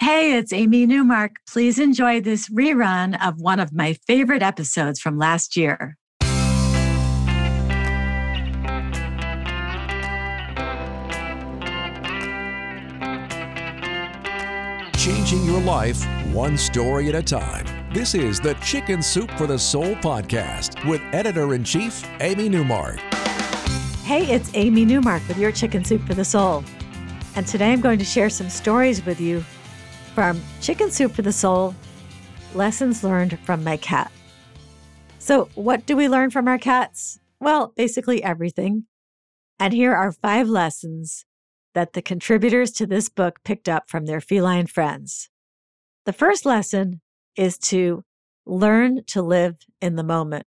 Hey, it's Amy Newmark. Please enjoy this rerun of one of my favorite episodes from last year. Changing your life one story at a time. This is the Chicken Soup for the Soul podcast with editor in chief, Amy Newmark. Hey, it's Amy Newmark with your Chicken Soup for the Soul. And today I'm going to share some stories with you from Chicken Soup for the Soul Lessons Learned from My Cat. So, what do we learn from our cats? Well, basically everything. And here are five lessons that the contributors to this book picked up from their feline friends. The first lesson is to learn to live in the moment.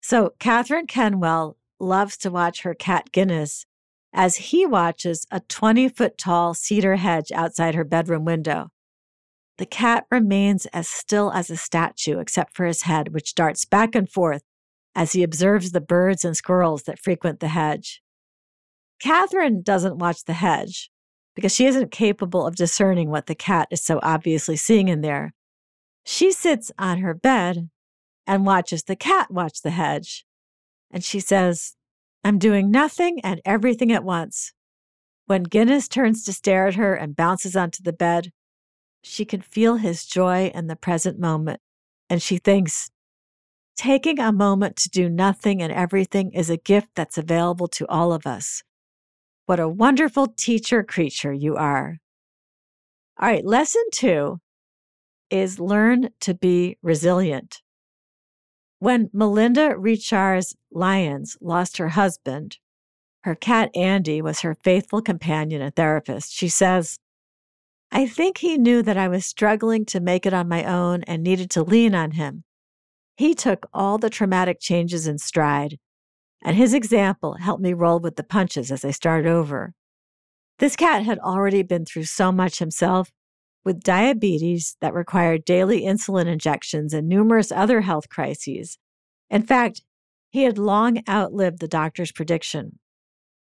So, Catherine Kenwell loves to watch her cat Guinness as he watches a 20 foot tall cedar hedge outside her bedroom window. The cat remains as still as a statue, except for his head, which darts back and forth as he observes the birds and squirrels that frequent the hedge. Catherine doesn't watch the hedge because she isn't capable of discerning what the cat is so obviously seeing in there. She sits on her bed and watches the cat watch the hedge. And she says, I'm doing nothing and everything at once. When Guinness turns to stare at her and bounces onto the bed, she can feel his joy in the present moment. And she thinks, taking a moment to do nothing and everything is a gift that's available to all of us. What a wonderful teacher creature you are. All right, lesson two is learn to be resilient. When Melinda Richards Lyons lost her husband, her cat Andy was her faithful companion and therapist. She says, I think he knew that I was struggling to make it on my own and needed to lean on him. He took all the traumatic changes in stride and his example helped me roll with the punches as I started over. This cat had already been through so much himself with diabetes that required daily insulin injections and numerous other health crises. In fact, he had long outlived the doctor's prediction.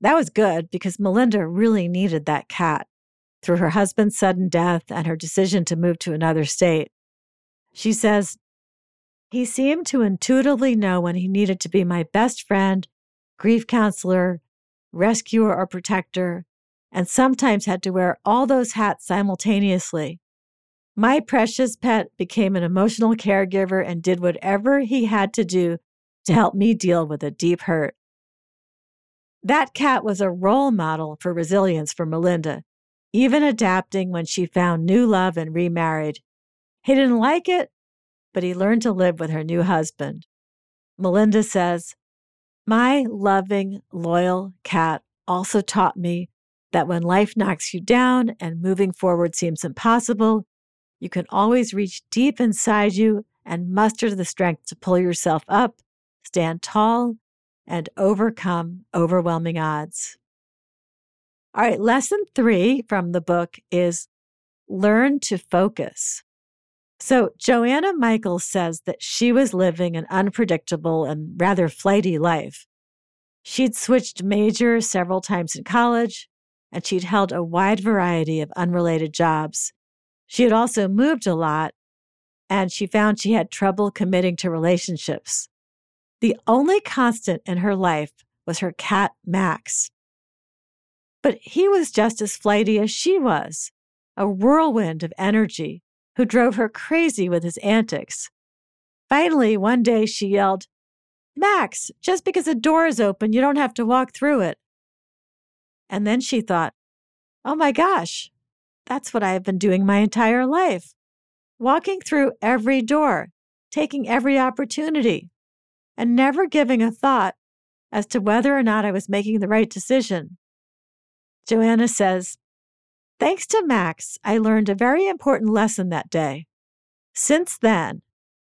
That was good because Melinda really needed that cat through her husband's sudden death and her decision to move to another state. She says, he seemed to intuitively know when he needed to be my best friend, grief counselor, rescuer, or protector, and sometimes had to wear all those hats simultaneously. My precious pet became an emotional caregiver and did whatever he had to do to help me deal with a deep hurt. That cat was a role model for resilience for Melinda, even adapting when she found new love and remarried. He didn't like it, but he learned to live with her new husband. Melinda says, My loving, loyal cat also taught me that when life knocks you down and moving forward seems impossible, you can always reach deep inside you and muster the strength to pull yourself up, stand tall, and overcome overwhelming odds. All right, lesson three from the book is learn to focus. So, Joanna Michaels says that she was living an unpredictable and rather flighty life. She'd switched majors several times in college, and she'd held a wide variety of unrelated jobs. She had also moved a lot, and she found she had trouble committing to relationships. The only constant in her life was her cat, Max. But he was just as flighty as she was, a whirlwind of energy who drove her crazy with his antics. Finally, one day she yelled, Max, just because a door is open, you don't have to walk through it. And then she thought, oh my gosh, that's what I have been doing my entire life walking through every door, taking every opportunity, and never giving a thought as to whether or not I was making the right decision. Joanna says, Thanks to Max, I learned a very important lesson that day. Since then,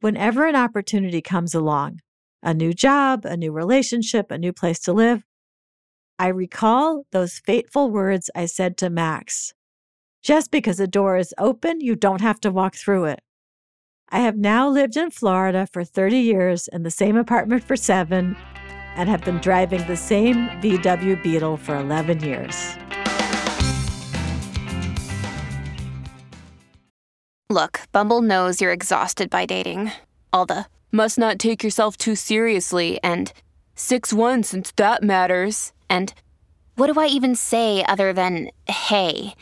whenever an opportunity comes along, a new job, a new relationship, a new place to live, I recall those fateful words I said to Max. Just because a door is open, you don't have to walk through it. I have now lived in Florida for 30 years in the same apartment for seven and have been driving the same VW Beetle for 11 years. Look, Bumble knows you're exhausted by dating. All the must not take yourself too seriously and 6 1 since that matters. And what do I even say other than hey?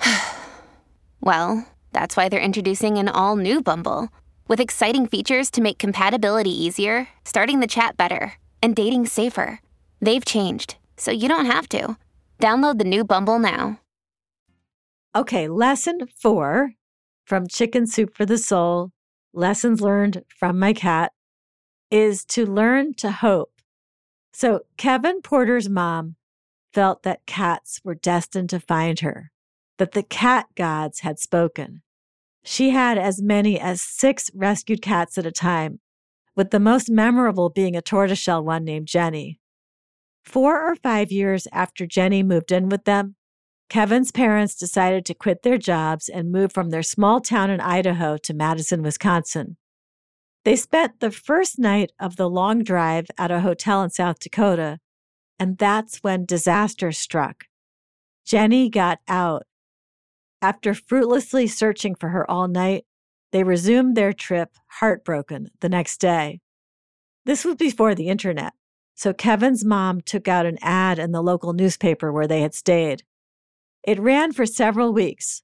well, that's why they're introducing an all new Bumble with exciting features to make compatibility easier, starting the chat better, and dating safer. They've changed, so you don't have to. Download the new Bumble now. Okay, lesson four from Chicken Soup for the Soul Lessons Learned from My Cat is to learn to hope. So, Kevin Porter's mom felt that cats were destined to find her, that the cat gods had spoken. She had as many as six rescued cats at a time, with the most memorable being a tortoiseshell one named Jenny. Four or five years after Jenny moved in with them, Kevin's parents decided to quit their jobs and move from their small town in Idaho to Madison, Wisconsin. They spent the first night of the long drive at a hotel in South Dakota, and that's when disaster struck. Jenny got out after fruitlessly searching for her all night, they resumed their trip heartbroken the next day. This was before the internet, so Kevin's mom took out an ad in the local newspaper where they had stayed. It ran for several weeks,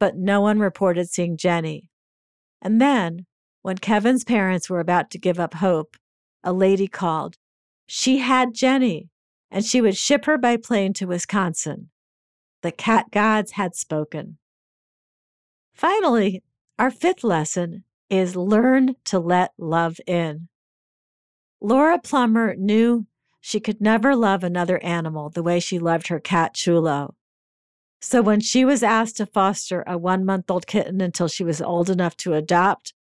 but no one reported seeing Jenny. And then, when Kevin's parents were about to give up hope, a lady called. She had Jenny, and she would ship her by plane to Wisconsin. The cat gods had spoken. Finally, our fifth lesson is learn to let love in. Laura Plummer knew she could never love another animal the way she loved her cat Chulo. So when she was asked to foster a one month old kitten until she was old enough to adopt,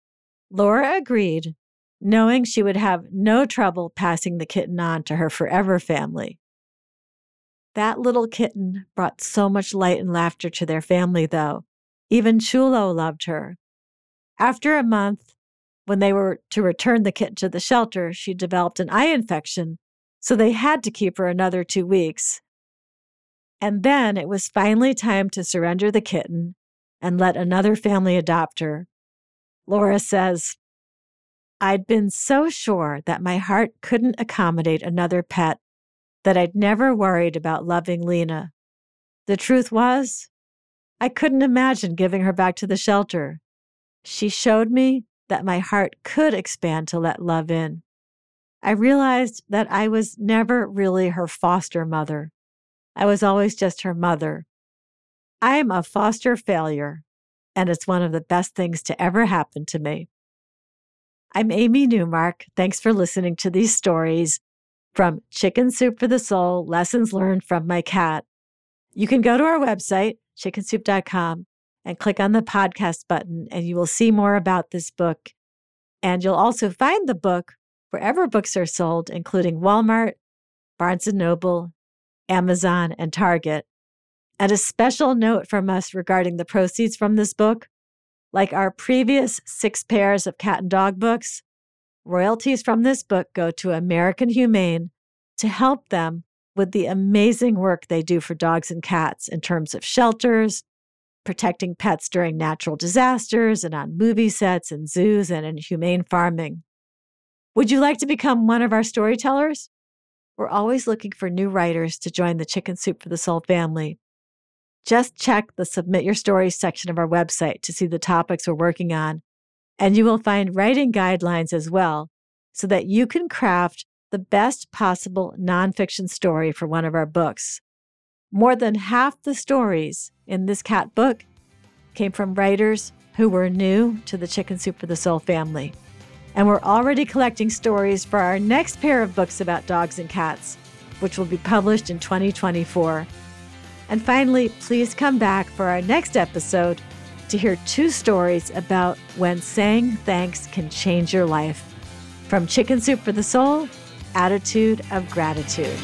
Laura agreed, knowing she would have no trouble passing the kitten on to her forever family. That little kitten brought so much light and laughter to their family, though. Even Chulo loved her. After a month, when they were to return the kitten to the shelter, she developed an eye infection, so they had to keep her another two weeks. And then it was finally time to surrender the kitten and let another family adopt her. Laura says, I'd been so sure that my heart couldn't accommodate another pet that I'd never worried about loving Lena. The truth was, I couldn't imagine giving her back to the shelter. She showed me that my heart could expand to let love in. I realized that I was never really her foster mother. I was always just her mother. I am a foster failure, and it's one of the best things to ever happen to me. I'm Amy Newmark. Thanks for listening to these stories from Chicken Soup for the Soul Lessons Learned from My Cat. You can go to our website, chickensoup.com, and click on the podcast button, and you will see more about this book. And you'll also find the book wherever books are sold, including Walmart, Barnes and Noble, Amazon, and Target. And a special note from us regarding the proceeds from this book like our previous six pairs of cat and dog books, Royalties from this book go to American Humane to help them with the amazing work they do for dogs and cats in terms of shelters, protecting pets during natural disasters, and on movie sets and zoos and in humane farming. Would you like to become one of our storytellers? We're always looking for new writers to join the Chicken Soup for the Soul family. Just check the Submit Your Stories section of our website to see the topics we're working on and you will find writing guidelines as well so that you can craft the best possible nonfiction story for one of our books. More than half the stories in this cat book came from writers who were new to the Chicken Soup for the Soul family. And we're already collecting stories for our next pair of books about dogs and cats, which will be published in 2024. And finally, please come back for our next episode to hear two stories about when saying thanks can change your life. From Chicken Soup for the Soul, Attitude of Gratitude.